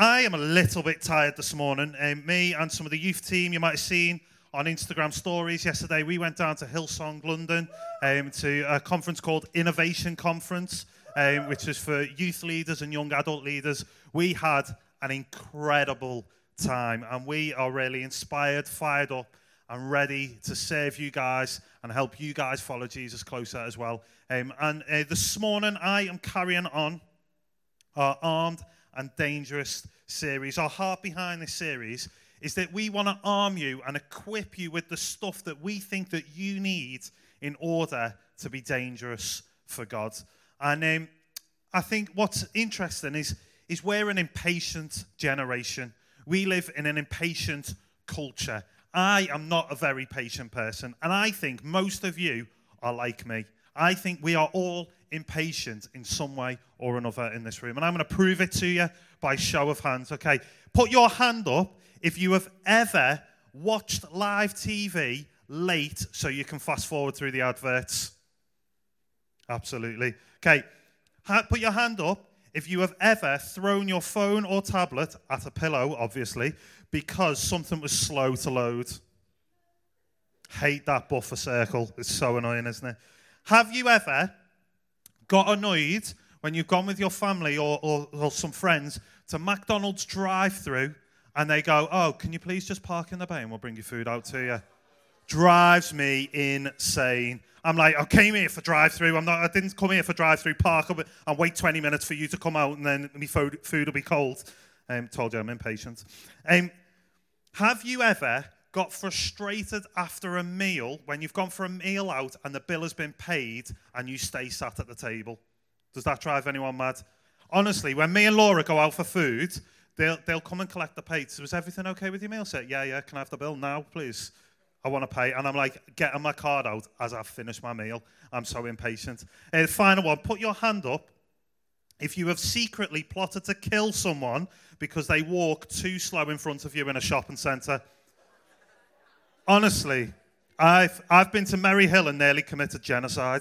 I am a little bit tired this morning. Um, me and some of the youth team, you might have seen on Instagram stories yesterday, we went down to Hillsong, London, um, to a conference called Innovation Conference, um, which is for youth leaders and young adult leaders. We had an incredible time, and we are really inspired, fired up, and ready to serve you guys and help you guys follow Jesus closer as well. Um, and uh, this morning, I am carrying on our Armed and Dangerous series. Our heart behind this series is that we want to arm you and equip you with the stuff that we think that you need in order to be dangerous for God. And um, I think what's interesting is, is we're an impatient generation. We live in an impatient culture. I am not a very patient person, and I think most of you are like me. I think we are all impatient in some way or another in this room. And I'm going to prove it to you by show of hands. Okay, put your hand up if you have ever watched live TV late so you can fast forward through the adverts. Absolutely. Okay, put your hand up if you have ever thrown your phone or tablet at a pillow, obviously, because something was slow to load. Hate that buffer circle. It's so annoying, isn't it? Have you ever got annoyed when you've gone with your family or, or, or some friends to McDonald's drive through and they go, Oh, can you please just park in the bay and we'll bring your food out to you? Drives me insane. I'm like, I came here for drive-through. I'm not. I didn't come here for drive-through. Park up and wait 20 minutes for you to come out, and then my food, food will be cold. Um, told you I'm impatient. Um, have you ever got frustrated after a meal when you've gone for a meal out and the bill has been paid and you stay sat at the table? Does that drive anyone mad? Honestly, when me and Laura go out for food, they'll, they'll come and collect the plates. Was everything okay with your meal set? Yeah, yeah. Can I have the bill now, please? I want to pay. And I'm like, getting my card out as I've finished my meal. I'm so impatient. Uh, final one put your hand up if you have secretly plotted to kill someone because they walk too slow in front of you in a shopping centre. Honestly, I've, I've been to Merry Hill and nearly committed genocide.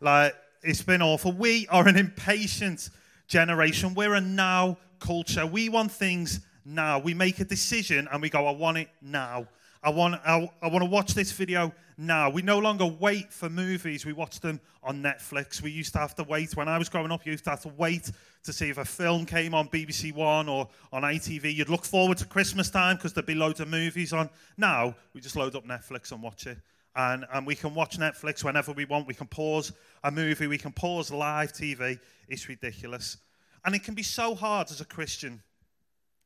Like, it's been awful. We are an impatient generation. We're a now culture. We want things now. We make a decision and we go, I want it now. I want, I, I want to watch this video now. We no longer wait for movies. We watch them on Netflix. We used to have to wait. When I was growing up, you used to have to wait to see if a film came on BBC One or on ITV. You'd look forward to Christmas time because there'd be loads of movies on. Now, we just load up Netflix and watch it. And, and we can watch Netflix whenever we want. We can pause a movie. We can pause live TV. It's ridiculous. And it can be so hard as a Christian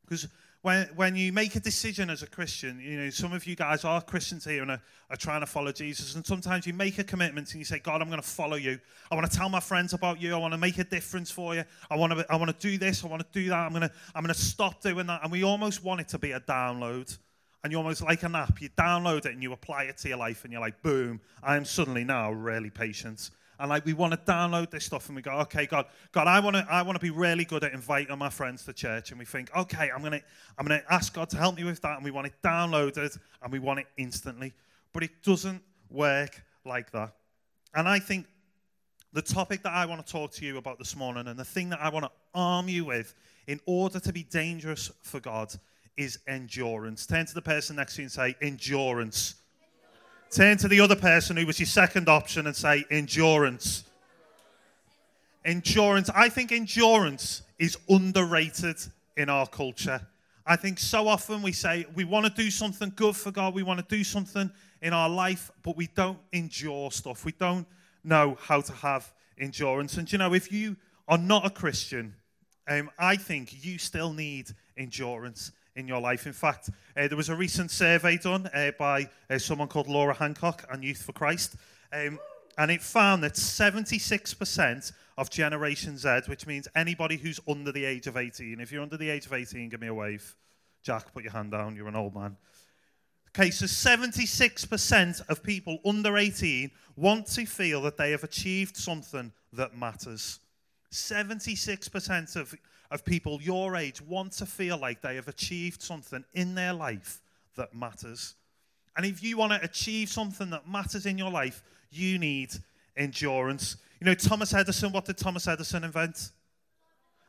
because when, when you make a decision as a Christian, you know, some of you guys are Christians here and are, are trying to follow Jesus. And sometimes you make a commitment and you say, God, I'm going to follow you. I want to tell my friends about you. I want to make a difference for you. I want to, I want to do this. I want to do that. I'm going to, I'm going to stop doing that. And we almost want it to be a download. And you're almost like an app. You download it and you apply it to your life and you're like, boom, I am suddenly now really patient and like we want to download this stuff and we go okay god god i want to i want to be really good at inviting my friends to church. And we think okay i'm gonna i'm gonna ask god to help me with that. And we want it downloaded and we want it instantly. But it doesn't work like that. And i think the topic that i want to talk to you about this morning and the thing that i want to arm you with in order to be dangerous for god is endurance. Turn to the person next to you and say endurance Turn to the other person who was your second option and say, endurance. Endurance. I think endurance is underrated in our culture. I think so often we say we want to do something good for God, we want to do something in our life, but we don't endure stuff. We don't know how to have endurance. And you know, if you are not a Christian, um, I think you still need endurance in your life. In fact, uh, there was a recent survey done uh, by uh, someone called Laura Hancock and Youth for Christ, um, and it found that 76% of Generation Z, which means anybody who's under the age of 18, if you're under the age of 18, give me a wave. Jack, put your hand down, you're an old man. Okay, so 76% of people under 18 want to feel that they have achieved something that matters. 76% of of people your age want to feel like they have achieved something in their life that matters. And if you want to achieve something that matters in your life, you need endurance. You know, Thomas Edison, what did Thomas Edison invent?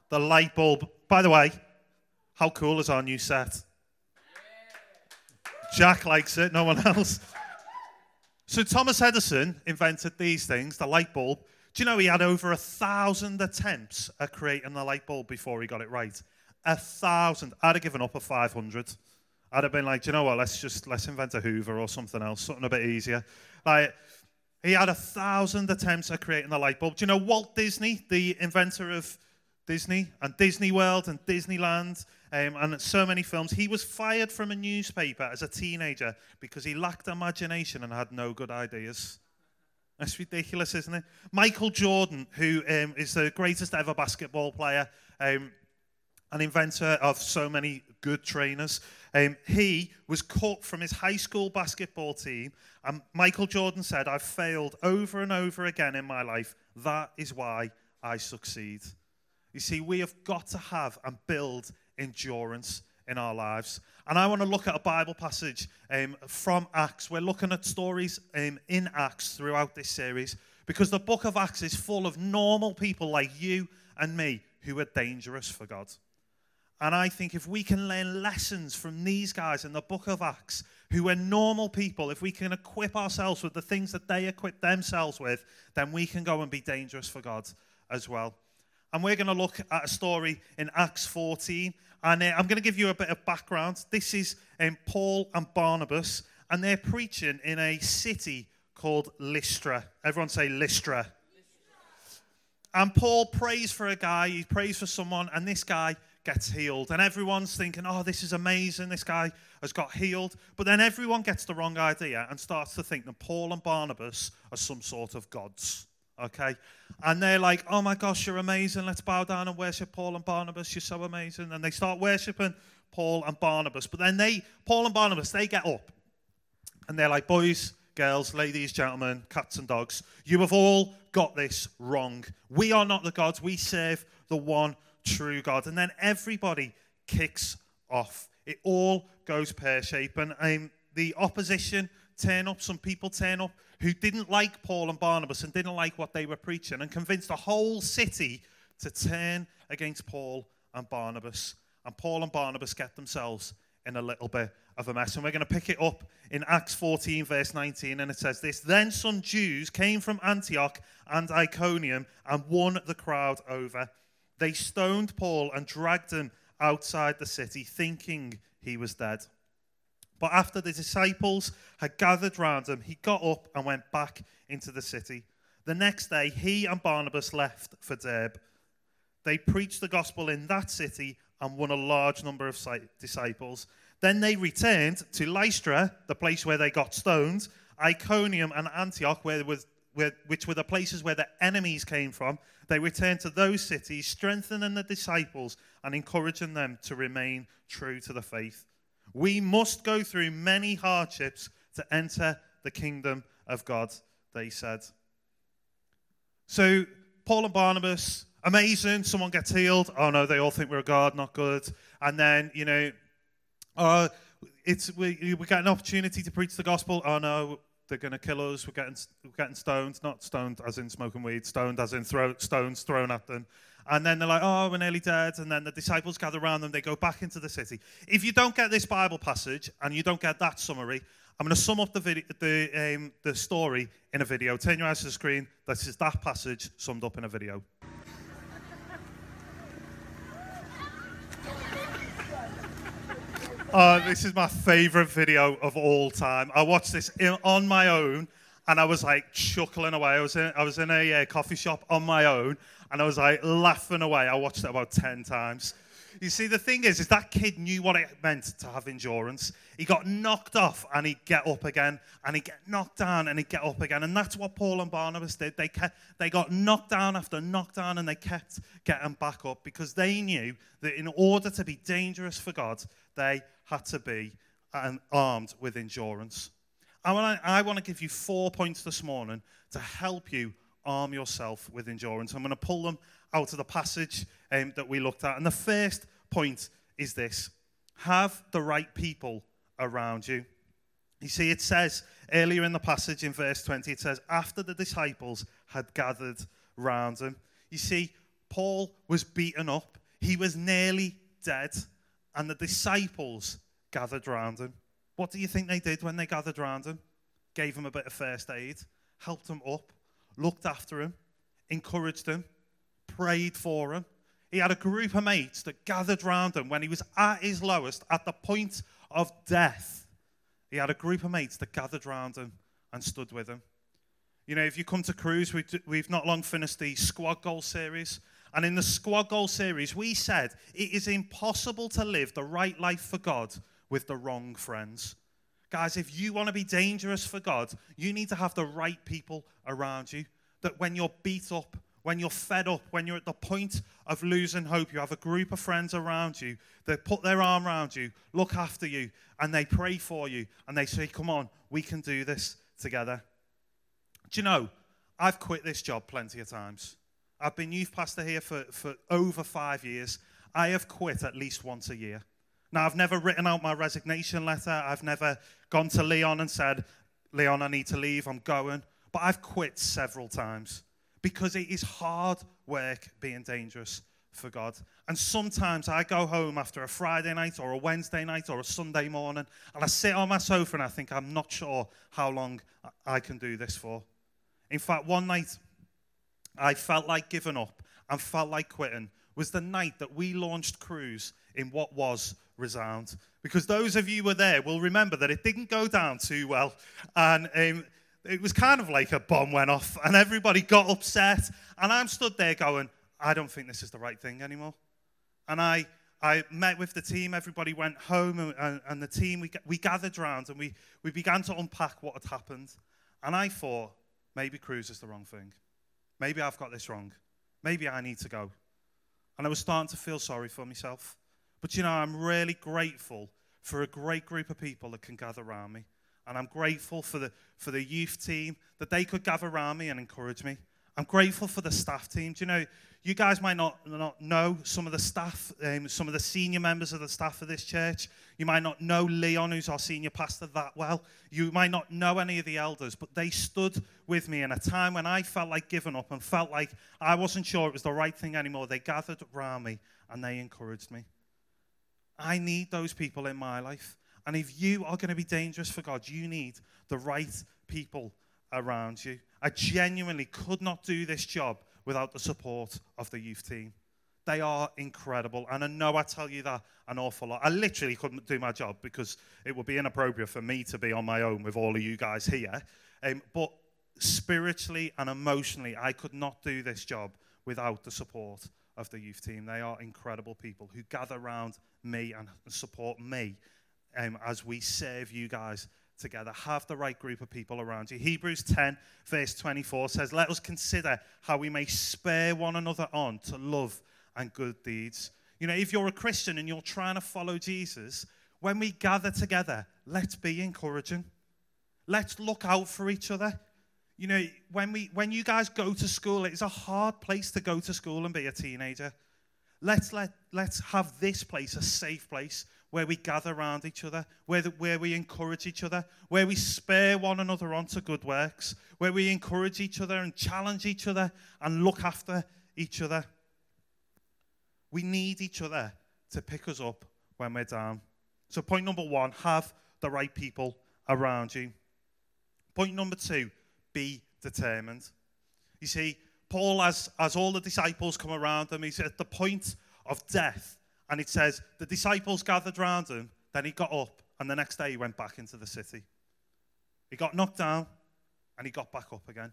The light bulb. By the way, How cool is our new set? Jack likes it, no one else. So Thomas Edison invented these things, the light bulb. Do you know he had over a thousand attempts at creating the light bulb before he got it right? A thousand. I'd have given up at 500. I'd have been like, do you know what? Let's just let's invent a Hoover or something else, something a bit easier. Like he had a thousand attempts at creating the light bulb. Do you know Walt Disney, the inventor of Disney and Disney World and Disneyland um, and so many films? He was fired from a newspaper as a teenager because he lacked imagination and had no good ideas. That's ridiculous, isn't it? Michael Jordan, who um, is the greatest ever basketball player, um, an inventor of so many good trainers. Um, he was cut from his high school basketball team, and Michael Jordan said, I've failed over and over again in my life. That is why I succeed. You see, we have got to have and build endurance in our lives. And I want to look at a Bible passage um, from Acts. We're looking at stories um, in Acts throughout this series because the book of Acts is full of normal people like you and me who are dangerous for God. And I think if we can learn lessons from these guys in the book of Acts, who are normal people, if we can equip ourselves with the things that they equip themselves with, then we can go and be dangerous for God as well. And we're going to look at a story in Acts 14. And uh, I'm going to give you a bit of background. This is um, Paul and Barnabas, and they're preaching in a city called Lystra. Everyone say Lystra. Lystra. And Paul prays for a guy, he prays for someone, and this guy gets healed. And everyone's thinking, oh, this is amazing. This guy has got healed. But then everyone gets the wrong idea and starts to think that Paul and Barnabas are some sort of gods. Okay? And they're like, oh my gosh, you're amazing. Let's bow down and worship Paul and Barnabas. You're so amazing. And they start worshiping Paul and Barnabas. But then they, Paul and Barnabas, they get up and they're like, boys, girls, ladies, gentlemen, cats and dogs, you have all got this wrong. We are not the gods. We serve the one true God. And then everybody kicks off. It all goes pear shaped. And um, the opposition turn up, some people turn up who didn't like Paul and Barnabas and didn't like what they were preaching and convinced the whole city to turn against Paul and Barnabas. And Paul and Barnabas get themselves in a little bit of a mess. And we're going to pick it up in Acts 14, verse 19. And it says this Then some Jews came from Antioch and Iconium and won the crowd over. They stoned Paul and dragged him outside the city, thinking he was dead. But after the disciples had gathered round him, he got up and went back into the city. The next day, he and Barnabas left for Derbe. They preached the gospel in that city and won a large number of disciples. Then they returned to Lystra, the place where they got stoned, Iconium and Antioch, where was, where, which were the places where the enemies came from. They returned to those cities, strengthening the disciples and encouraging them to remain true to the faith. We must go through many hardships to enter the kingdom of God, they said. So, Paul and Barnabas, amazing. Someone gets healed. Oh no, they all think we're a God, not good. And then, you know, uh, it's we, we get an opportunity to preach the gospel. Oh no, they're going to kill us. We're getting, we're getting stoned, not stoned as in smoking weed, stoned as in stones thrown at them. And then they're like, oh, we're nearly dead. And then the disciples gather around them. They go back into the city. If you don't get this Bible passage and you don't get that summary, I'm going to sum up the, video, the, um, the story in a video. Turn your eyes to the screen. This is that passage summed up in a video. Oh, this is my favorite video of all time. I watched this in, on my own and I was like chuckling away. I was in, I was in a uh, coffee shop on my own and I was like laughing away. I watched it about 10 times. You see, the thing is, is that kid knew what it meant to have endurance. He got knocked off and he'd get up again, and he'd get knocked down and he'd get up again. And that's what Paul and Barnabas did. They, kept, they got knocked down after knocked down and they kept getting back up because they knew that in order to be dangerous for God, they had to be um, armed with endurance. I want, to, I want to give you four points this morning to help you arm yourself with endurance. I'm going to pull them out of the passage um, that we looked at. And the first point is this have the right people around you. You see, it says earlier in the passage in verse 20, it says, after the disciples had gathered round him. You see, Paul was beaten up, he was nearly dead. and the disciples gathered round him. What do you think they did when they gathered round him? Gave him a bit of first aid, helped him up, looked after him, encouraged him, prayed for him. He had a group of mates that gathered round him when he was at his lowest, at the point of death. He had a group of mates that gathered round him and stood with him. You know, if you come to Cruise, we've not long finished the squad goal series. And in the squad goal series, we said it is impossible to live the right life for God with the wrong friends. Guys, if you want to be dangerous for God, you need to have the right people around you. That when you're beat up, when you're fed up, when you're at the point of losing hope, you have a group of friends around you that put their arm around you, look after you, and they pray for you, and they say, Come on, we can do this together. Do you know, I've quit this job plenty of times. I've been youth pastor here for, for over five years. I have quit at least once a year. Now, I've never written out my resignation letter. I've never gone to Leon and said, Leon, I need to leave, I'm going. But I've quit several times because it is hard work being dangerous for God. And sometimes I go home after a Friday night or a Wednesday night or a Sunday morning and I sit on my sofa and I think, I'm not sure how long I can do this for. In fact, one night I felt like giving up and felt like quitting was the night that we launched Cruise in what was Resound. Because those of you who were there will remember that it didn't go down too well. And um, it was kind of like a bomb went off and everybody got upset. And I'm stood there going, I don't think this is the right thing anymore. And I, I met with the team, everybody went home, and, and, and the team, we, we gathered around and we, we began to unpack what had happened. And I thought, maybe cruise is the wrong thing. Maybe I've got this wrong. Maybe I need to go. And I was starting to feel sorry for myself. But you know, I'm really grateful for a great group of people that can gather around me. And I'm grateful for the, for the youth team that they could gather around me and encourage me. I'm grateful for the staff team. Do you know, you guys might not, not know some of the staff, um, some of the senior members of the staff of this church. You might not know Leon, who's our senior pastor, that well. You might not know any of the elders, but they stood with me in a time when I felt like giving up and felt like I wasn't sure it was the right thing anymore. They gathered around me and they encouraged me. I need those people in my life. And if you are going to be dangerous for God, you need the right people around you. I genuinely could not do this job without the support of the youth team. They are incredible. And I know I tell you that an awful lot. I literally couldn't do my job because it would be inappropriate for me to be on my own with all of you guys here. Um, but spiritually and emotionally, I could not do this job without the support of the youth team. They are incredible people who gather around me and support me um, as we serve you guys together. Have the right group of people around you. Hebrews 10, verse 24 says, Let us consider how we may spare one another on to love and good deeds. You know, if you're a Christian and you're trying to follow Jesus, when we gather together, let's be encouraging. Let's look out for each other. You know, when, we, when you guys go to school, it's a hard place to go to school and be a teenager. Let's, let, let's have this place a safe place where we gather around each other, where, the, where we encourage each other, where we spur one another on to good works, where we encourage each other and challenge each other and look after each other. We need each other to pick us up when we're down. So, point number one have the right people around you. Point number two be determined. You see, Paul, as, as all the disciples come around him, he's at the point of death. And it says, the disciples gathered round him, then he got up, and the next day he went back into the city. He got knocked down, and he got back up again.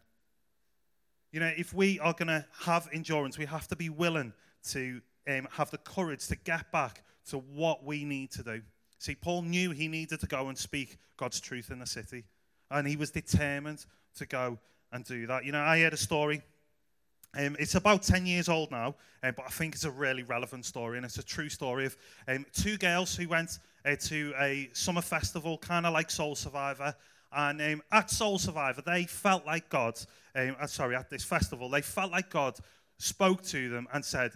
You know, if we are going to have endurance, we have to be willing to um, have the courage to get back to what we need to do. See, Paul knew he needed to go and speak God's truth in the city, and he was determined to go and do that. You know, I heard a story um, it's about 10 years old now, uh, but I think it's a really relevant story, and it's a true story of um, two girls who went uh, to a summer festival, kind of like Soul Survivor. And um, at Soul Survivor, they felt like God, um, uh, sorry, at this festival, they felt like God spoke to them and said,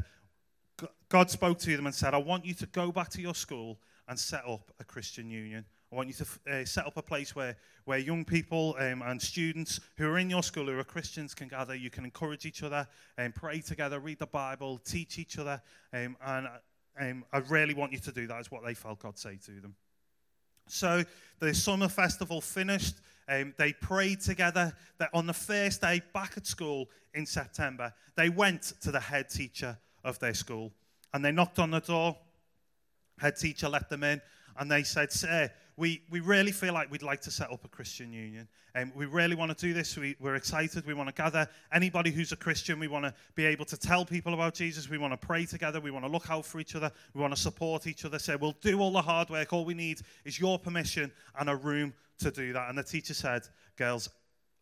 God spoke to them and said, I want you to go back to your school and set up a Christian union. I want you to uh, set up a place where, where young people um, and students who are in your school, who are Christians, can gather. You can encourage each other and pray together, read the Bible, teach each other. Um, and Um, I really want you to do that, is what they felt God say to them. So the summer festival finished. Um, they prayed together. That on the first day back at school in September, they went to the head teacher of their school and they knocked on the door. Head teacher let them in and they said, Sir, we, we really feel like we'd like to set up a Christian union. And um, we really want to do this. We, we're excited. We want to gather anybody who's a Christian. We want to be able to tell people about Jesus. We want to pray together. We want to look out for each other. We want to support each other. Say, we'll do all the hard work. All we need is your permission and a room to do that. And the teacher said, Girls,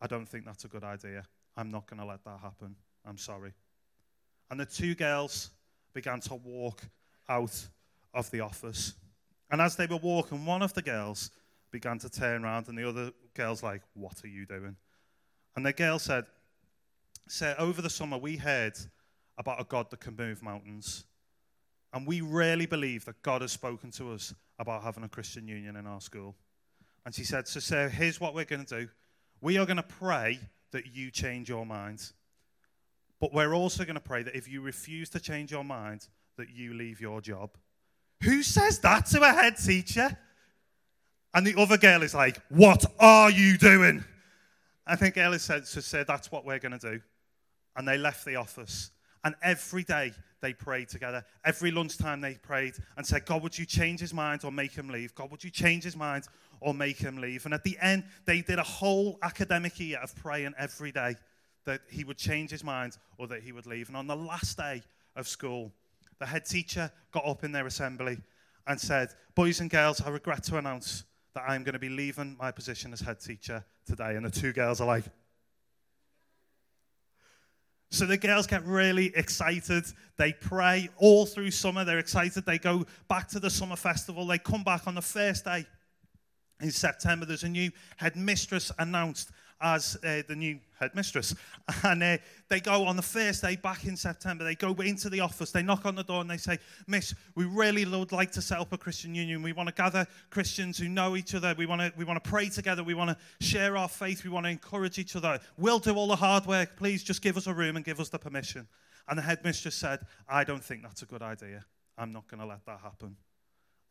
I don't think that's a good idea. I'm not going to let that happen. I'm sorry. And the two girls began to walk out of the office. And as they were walking, one of the girls began to turn around, and the other girl's like, What are you doing? And the girl said, Sir, over the summer we heard about a God that can move mountains. And we really believe that God has spoken to us about having a Christian union in our school. And she said, So, sir, here's what we're going to do. We are going to pray that you change your mind. But we're also going to pray that if you refuse to change your mind, that you leave your job. Who says that to a head teacher? And the other girl is like, What are you doing? I think Ellis said, so said That's what we're going to do. And they left the office. And every day they prayed together. Every lunchtime they prayed and said, God, would you change his mind or make him leave? God, would you change his mind or make him leave? And at the end, they did a whole academic year of praying every day that he would change his mind or that he would leave. And on the last day of school, the head teacher got up in their assembly and said, Boys and girls, I regret to announce that I'm going to be leaving my position as head teacher today. And the two girls are like, so the girls get really excited. They pray all through summer. They're excited. They go back to the summer festival. They come back on the first day in September. There's a new headmistress announced as uh, the new headmistress. And uh, they go on the first day back in September, they go into the office, they knock on the door and they say, Miss, we really would like to set up a Christian union. We want to gather Christians who know each other. We want to, we want to pray together. We want to share our faith. We want to encourage each other. We'll do all the hard work. Please just give us a room and give us the permission. And the headmistress said, I don't think that's a good idea. I'm not going to let that happen.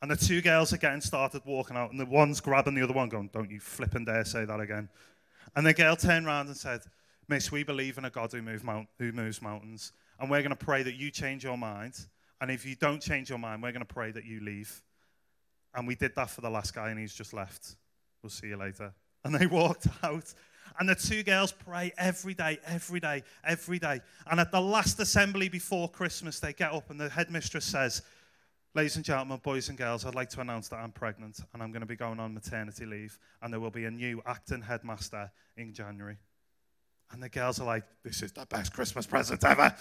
And the two girls are getting started walking out, and the one's grabbing the other one, going, Don't you flipping dare say that again. And the girl turned around and said, Miss, we believe in a God who, move mount- who moves mountains, and we're going to pray that you change your mind. And if you don't change your mind, we're going to pray that you leave. And we did that for the last guy, and he's just left. We'll see you later. And they walked out. And the two girls pray every day, every day, every day. And at the last assembly before Christmas, they get up, and the headmistress says, Ladies and gentlemen, boys and girls, I'd like to announce that I'm pregnant and I'm going to be going on maternity leave, and there will be a new acting headmaster in January. And the girls are like, This is the best Christmas present ever.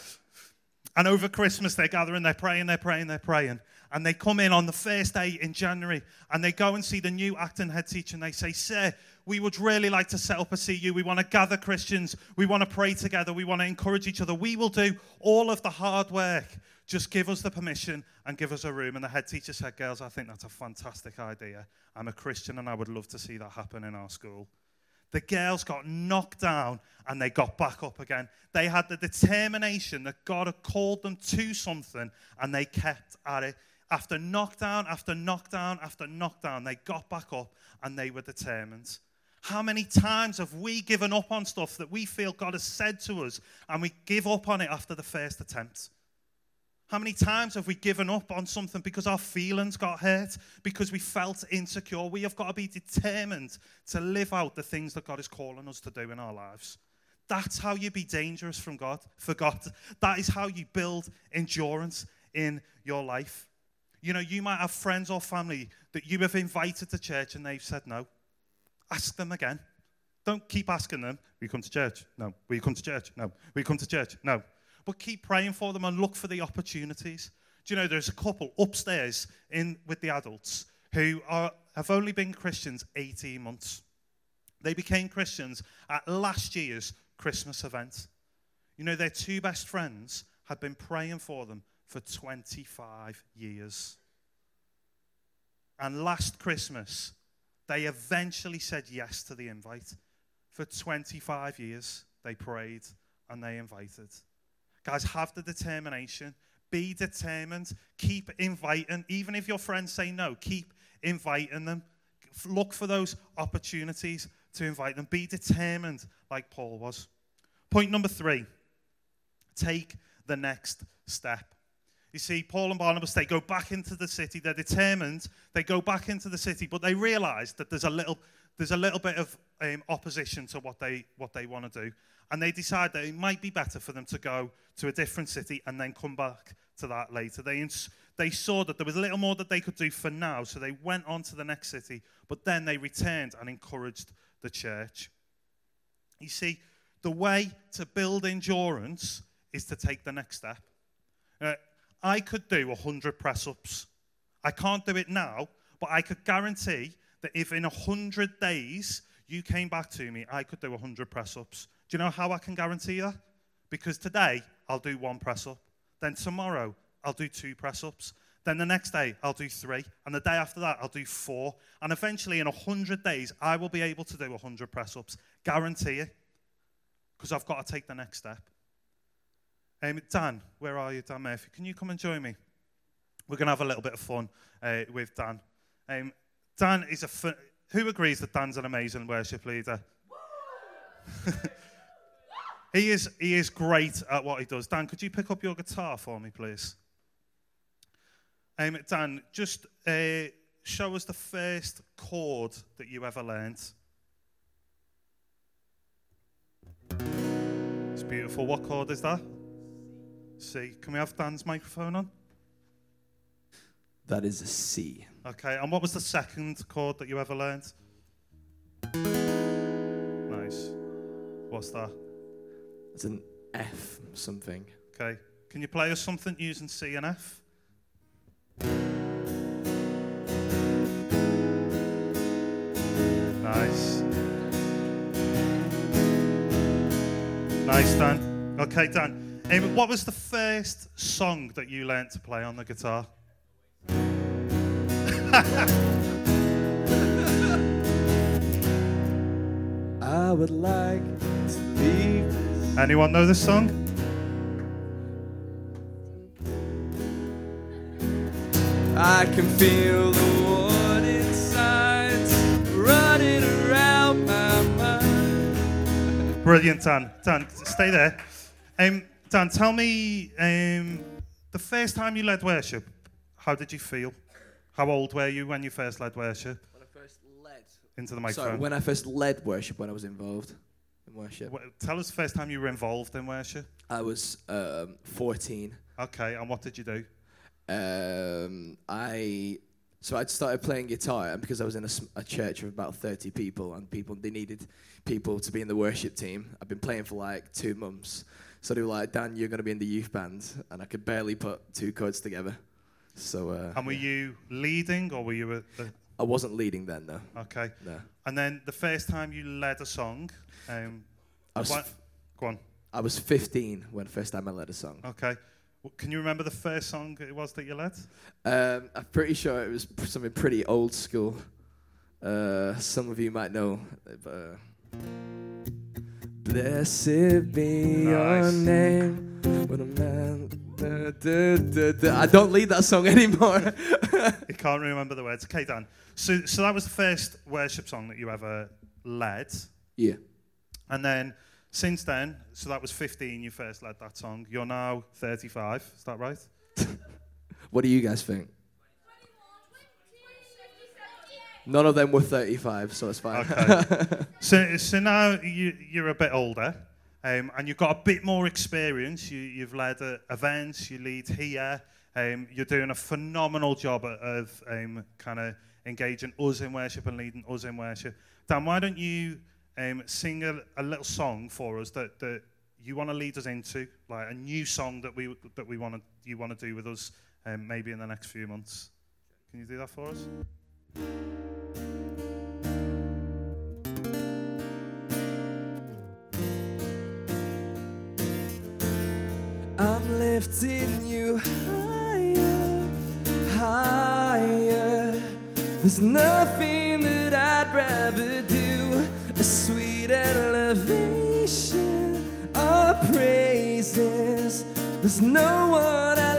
And over Christmas, they're gathering, they're praying, they're praying, they're praying. And they come in on the first day in January and they go and see the new acting head teacher and they say, Sir, we would really like to set up a CU. We want to gather Christians. We want to pray together. We want to encourage each other. We will do all of the hard work. Just give us the permission and give us a room. And the head teacher said, Girls, I think that's a fantastic idea. I'm a Christian and I would love to see that happen in our school. The girls got knocked down and they got back up again. They had the determination that God had called them to something and they kept at it. After knockdown, after knockdown, after knockdown, they got back up and they were determined. How many times have we given up on stuff that we feel God has said to us and we give up on it after the first attempt? How many times have we given up on something because our feelings got hurt, because we felt insecure? We have got to be determined to live out the things that God is calling us to do in our lives. That's how you be dangerous from God, for God. That is how you build endurance in your life. You know, you might have friends or family that you have invited to church and they've said no. Ask them again. Don't keep asking them, Will you come to church? No. Will you come to church? No. Will you come to church? No but keep praying for them and look for the opportunities. Do you know there's a couple upstairs in with the adults who are, have only been Christians 18 months. They became Christians at last year's Christmas event. You know, their two best friends had been praying for them for 25 years. And last Christmas, they eventually said yes to the invite. For 25 years, they prayed and they invited. Guys, have the determination. Be determined. Keep inviting. Even if your friends say no, keep inviting them. Look for those opportunities to invite them. Be determined, like Paul was. Point number three take the next step. You see, Paul and Barnabas, they go back into the city. They're determined. They go back into the city, but they realize that there's a little, there's a little bit of um, opposition to what they, what they want to do. And they decide that it might be better for them to go to a different city and then come back to that later. They, ins- they saw that there was a little more that they could do for now, so they went on to the next city, but then they returned and encouraged the church. You see, the way to build endurance is to take the next step. Uh, I could do 100 press ups. I can't do it now, but I could guarantee that if in 100 days you came back to me, I could do 100 press ups. Do you know how I can guarantee that? Because today I'll do one press up. Then tomorrow I'll do two press ups. Then the next day I'll do three. And the day after that I'll do four. And eventually in 100 days I will be able to do 100 press ups. Guarantee it. Because I've got to take the next step. Um, Dan, where are you, Dan Murphy? Can you come and join me? We're going to have a little bit of fun uh, with Dan. Um, Dan is a. Fu- Who agrees that Dan's an amazing worship leader? he is. He is great at what he does. Dan, could you pick up your guitar for me, please? Um, Dan, just uh, show us the first chord that you ever learned. It's beautiful. What chord is that? C. Can we have Dan's microphone on? That is a C. Okay, and what was the second chord that you ever learned? Nice. What's that? It's an F something. Okay. Can you play us something using C and F? Nice. Nice, Dan. Okay, Dan. Um, what was the first song that you learnt to play on the guitar? I would like to leave. Anyone know this song? I can feel the one inside running around my mind. Brilliant, Dan. Dan, stay there. Um, Dan, tell me um, the first time you led worship, how did you feel? How old were you when you first led worship? When I first led. Into the Sorry, microphone. when I first led worship, when I was involved in worship, Wh- Tell us the first time you were involved in worship. I was um, 14. Okay, and what did you do? Um, I so I'd started playing guitar, and because I was in a church of about 30 people, and people they needed people to be in the worship team. I've been playing for like two months, so they were like, "Dan, you're going to be in the youth band," and I could barely put two chords together. So uh, And were you leading or were you at the. I wasn't leading then, though. Okay. No, And then the first time you led a song, um, I was go on. I was 15 when the first time I led a song. Okay. W- Can you remember the first song it was that you led? Um, I'm pretty sure it was something pretty old school. Uh, some of you might know. But, uh, Blessed be your name. When a man. da, da, da. I don't lead that song anymore. You can't remember the words. Okay, Dan. So, so that was the first worship song that you ever led. yeah. And then since then, so that was 15, you first led that song. You're now 35, is that right? What do you guys think? None of them were 35, so it's fine. Okay. so, so now you, you're a bit older um, and you've got a bit more experience. You, you've led uh, events, you lead here. Um, you're doing a phenomenal job of, of um, kind of engaging us in worship and leading us in worship. Dan, why don't you um, sing a, a little song for us that, that you want to lead us into, like a new song that we that we want to you want to do with us, um, maybe in the next few months. Can you do that for us? I'm lifting you higher, higher. There's nothing that I'd rather do. A sweet elevation of praises. There's no one I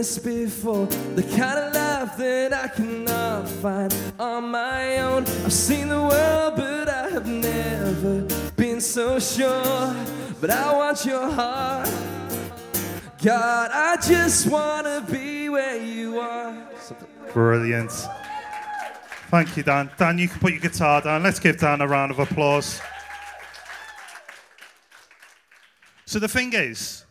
this before. The kind of love that I cannot find on my own. I've seen the world, but I have never been so sure. But I want your heart. God, I just want to be where you are. Brilliant. Thank you, Dan. Dan, you can put your guitar down. Let's give Dan a round of applause. So the thing is,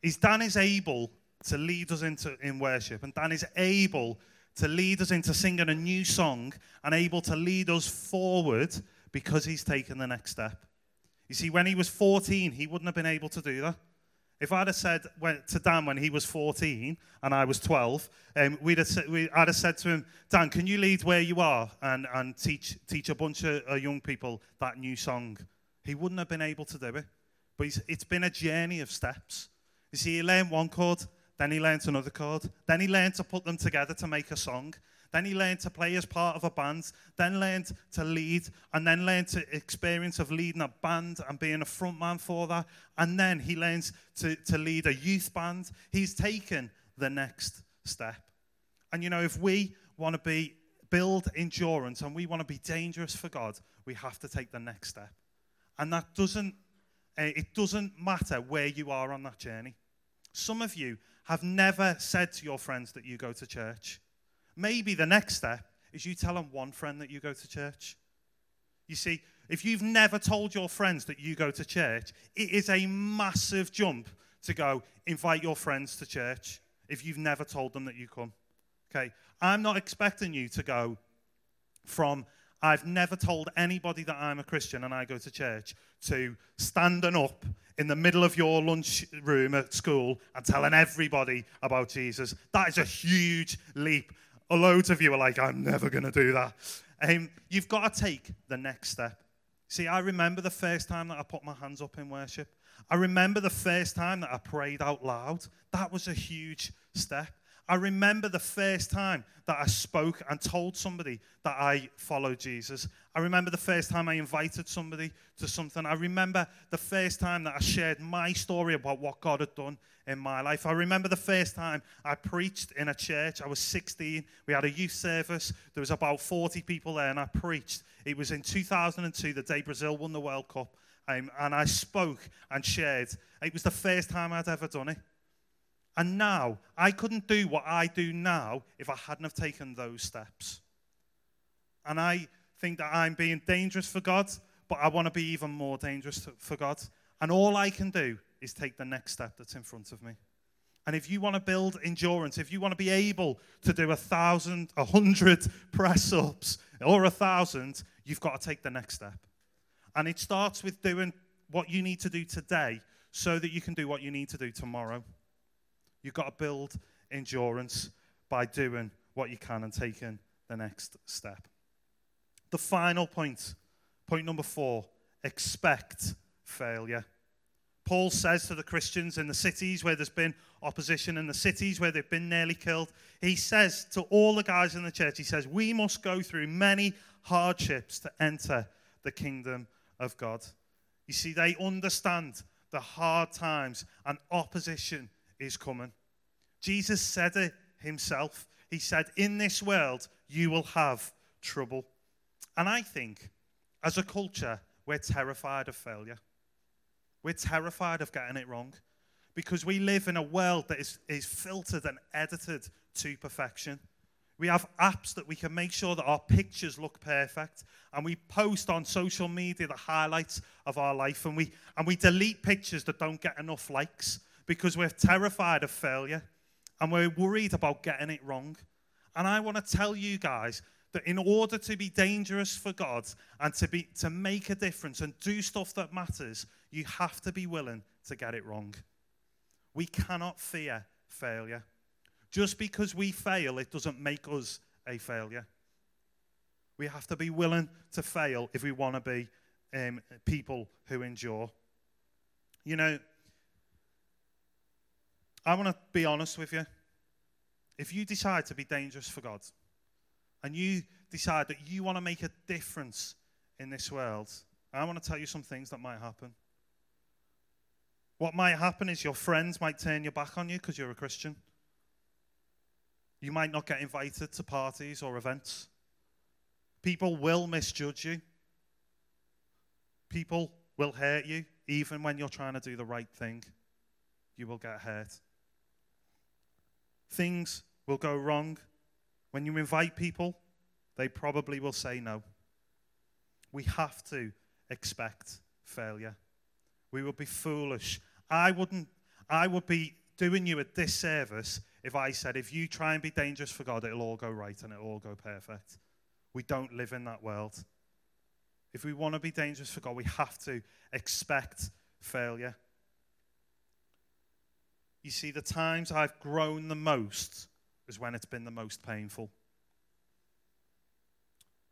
is Dan is able to lead us into in worship, and Dan is able to lead us into singing a new song and able to lead us forward because he's taken the next step. You see, when he was 14, he wouldn't have been able to do that. If I'd have said to Dan when he was 14 and I was 12, um, we'd have we, I'd have said to him, Dan, can you lead where you are and, and teach, teach a bunch of uh, young people that new song? He wouldn't have been able to do it. But it's been a journey of steps. You see, he learned one chord, then he learned another chord, then he learned to put them together to make a song. Then he learned to play as part of a band, then learned to lead, and then learned to experience of leading a band and being a frontman for that. And then he learns to, to lead a youth band. He's taken the next step. And you know, if we want to be build endurance and we want to be dangerous for God, we have to take the next step. And that doesn't uh, it doesn't matter where you are on that journey. Some of you have never said to your friends that you go to church. Maybe the next step is you tell them one friend that you go to church. You see, if you've never told your friends that you go to church, it is a massive jump to go invite your friends to church if you've never told them that you come. Okay? I'm not expecting you to go from I've never told anybody that I'm a Christian and I go to church to standing up in the middle of your lunch room at school and telling everybody about Jesus. That is a huge leap. Loads of you are like, I'm never going to do that. Um, you've got to take the next step. See, I remember the first time that I put my hands up in worship. I remember the first time that I prayed out loud. That was a huge step. I remember the first time that I spoke and told somebody that I followed Jesus. I remember the first time I invited somebody to something. I remember the first time that I shared my story about what God had done in my life. I remember the first time I preached in a church. I was 16. We had a youth service. There was about 40 people there, and I preached. It was in 2002, the day Brazil won the World Cup. Um, and I spoke and shared. It was the first time I'd ever done it. And now, I couldn't do what I do now if I hadn't have taken those steps. And I think that I'm being dangerous for God, but I want to be even more dangerous for God. And all I can do is take the next step that's in front of me. And if you want to build endurance, if you want to be able to do a thousand, a hundred press ups or a thousand, you've got to take the next step. And it starts with doing what you need to do today so that you can do what you need to do tomorrow. You've got to build endurance by doing what you can and taking the next step. The final point, point number four expect failure. Paul says to the Christians in the cities where there's been opposition, in the cities where they've been nearly killed, he says to all the guys in the church, he says, We must go through many hardships to enter the kingdom of God. You see, they understand the hard times and opposition is coming. Jesus said it himself. He said, In this world, you will have trouble. And I think, as a culture, we're terrified of failure. We're terrified of getting it wrong because we live in a world that is, is filtered and edited to perfection. We have apps that we can make sure that our pictures look perfect, and we post on social media the highlights of our life, and we, and we delete pictures that don't get enough likes because we're terrified of failure and we're worried about getting it wrong. And I want to tell you guys that in order to be dangerous for God and to, be, to make a difference and do stuff that matters, you have to be willing to get it wrong. We cannot fear failure. Just because we fail, it doesn't make us a failure. We have to be willing to fail if we want to be um, people who endure. You know, I want to be honest with you. If you decide to be dangerous for God and you decide that you want to make a difference in this world, I want to tell you some things that might happen. What might happen is your friends might turn your back on you because you're a Christian. You might not get invited to parties or events. People will misjudge you. People will hurt you, even when you're trying to do the right thing. You will get hurt. Things will go wrong. When you invite people, they probably will say no. We have to expect failure. We would be foolish. I wouldn't I would be doing you a disservice if I said if you try and be dangerous for God, it'll all go right and it'll all go perfect. We don't live in that world. If we want to be dangerous for God, we have to expect failure. You see, the times I've grown the most is when it's been the most painful.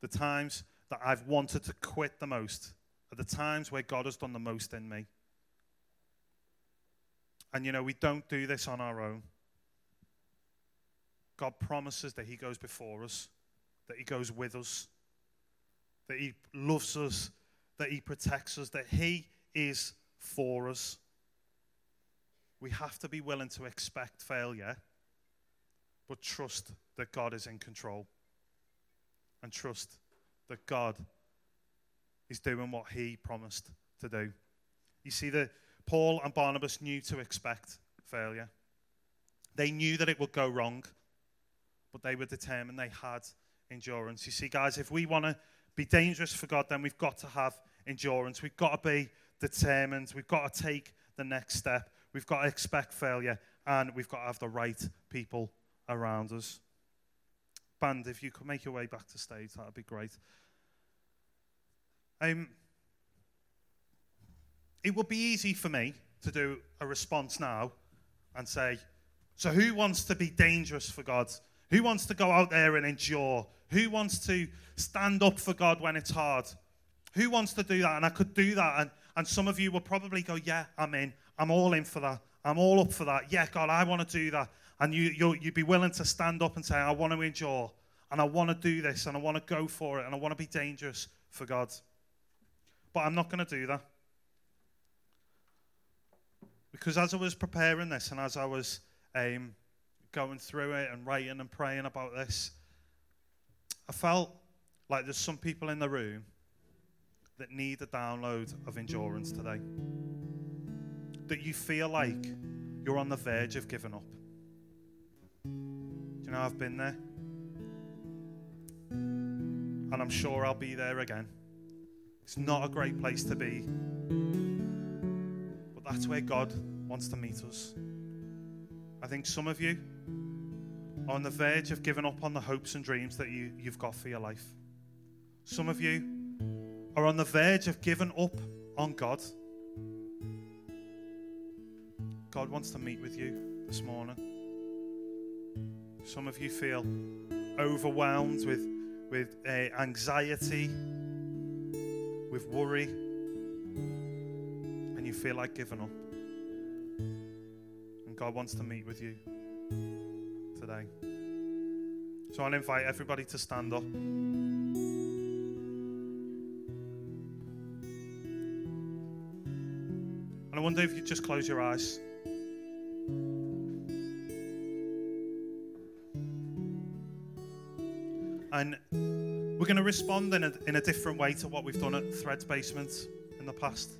The times that I've wanted to quit the most are the times where God has done the most in me. And you know, we don't do this on our own. God promises that He goes before us, that He goes with us, that He loves us, that He protects us, that He is for us. We have to be willing to expect failure, but trust that God is in control and trust that God is doing what He promised to do. You see, that Paul and Barnabas knew to expect failure. They knew that it would go wrong, but they were determined. They had endurance. You see, guys, if we want to be dangerous for God, then we've got to have endurance. We've got to be determined. We've got to take the next step. We've got to expect failure, and we've got to have the right people around us. Band, if you could make your way back to stage, that would be great. Um, it would be easy for me to do a response now and say, So, who wants to be dangerous for God? Who wants to go out there and endure? Who wants to stand up for God when it's hard? Who wants to do that? And I could do that. And, and some of you will probably go, Yeah, I'm in. I'm all in for that. I'm all up for that. Yeah, God, I want to do that. And you, you you'd be willing to stand up and say, I want to endure. And I want to do this. And I want to go for it. And I want to be dangerous for God. But I'm not going to do that. Because as I was preparing this and as I was um, going through it and writing and praying about this, I felt like there's some people in the room that need a download of endurance today. That you feel like you're on the verge of giving up. Do you know I've been there? And I'm sure I'll be there again. It's not a great place to be. But that's where God wants to meet us. I think some of you are on the verge of giving up on the hopes and dreams that you, you've got for your life. Some of you are on the verge of giving up on God. God wants to meet with you this morning. Some of you feel overwhelmed with, with uh, anxiety, with worry, and you feel like giving up. And God wants to meet with you today. So I'll invite everybody to stand up. And I wonder if you just close your eyes. And we're going to respond in a, in a different way to what we've done at Threads Basement in the past.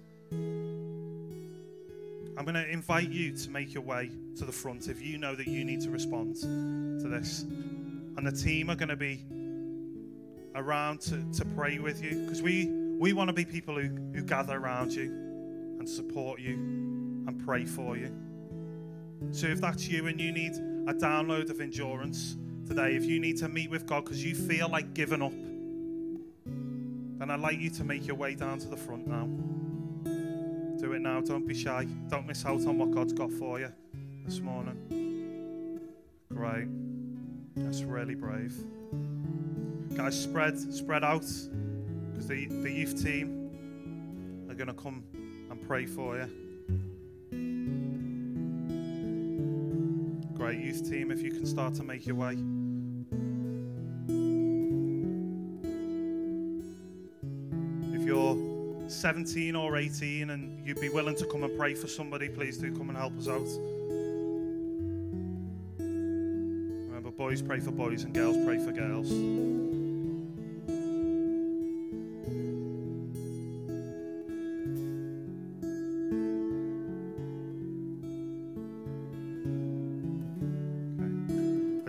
I'm going to invite you to make your way to the front if you know that you need to respond to this. And the team are going to be around to, to pray with you because we, we want to be people who, who gather around you and support you and pray for you. So if that's you and you need a download of endurance today, if you need to meet with God because you feel like giving up, then I'd like you to make your way down to the front now. Do it now. Don't be shy. Don't miss out on what God's got for you this morning. Great. That's really brave. Guys, spread spread out because the, the youth team are going to come and pray for you. Great youth team, if you can start to make your way. If you're 17 or 18 and you'd be willing to come and pray for somebody, please do come and help us out. Remember, boys pray for boys and girls pray for girls.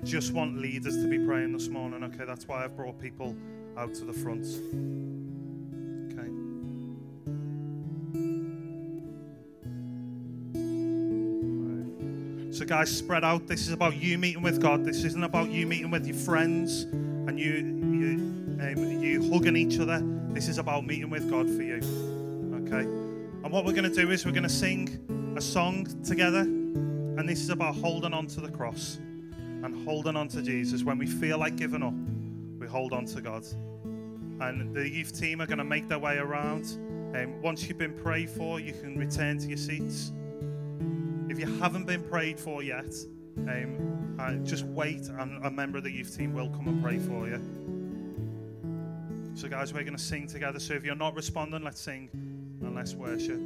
Just want leaders to be praying this morning, okay? That's why I've brought people out to the front. Okay. So, guys, spread out. This is about you meeting with God. This isn't about you meeting with your friends and you you um, you hugging each other. This is about meeting with God for you. Okay. And what we're going to do is we're going to sing a song together, and this is about holding on to the cross and holding on to Jesus when we feel like giving up. We hold on to God and the youth team are going to make their way around. Um, once you've been prayed for, you can return to your seats. If you haven't been prayed for yet, um, uh, just wait, and a member of the youth team will come and pray for you. So, guys, we're going to sing together. So, if you're not responding, let's sing and let's worship.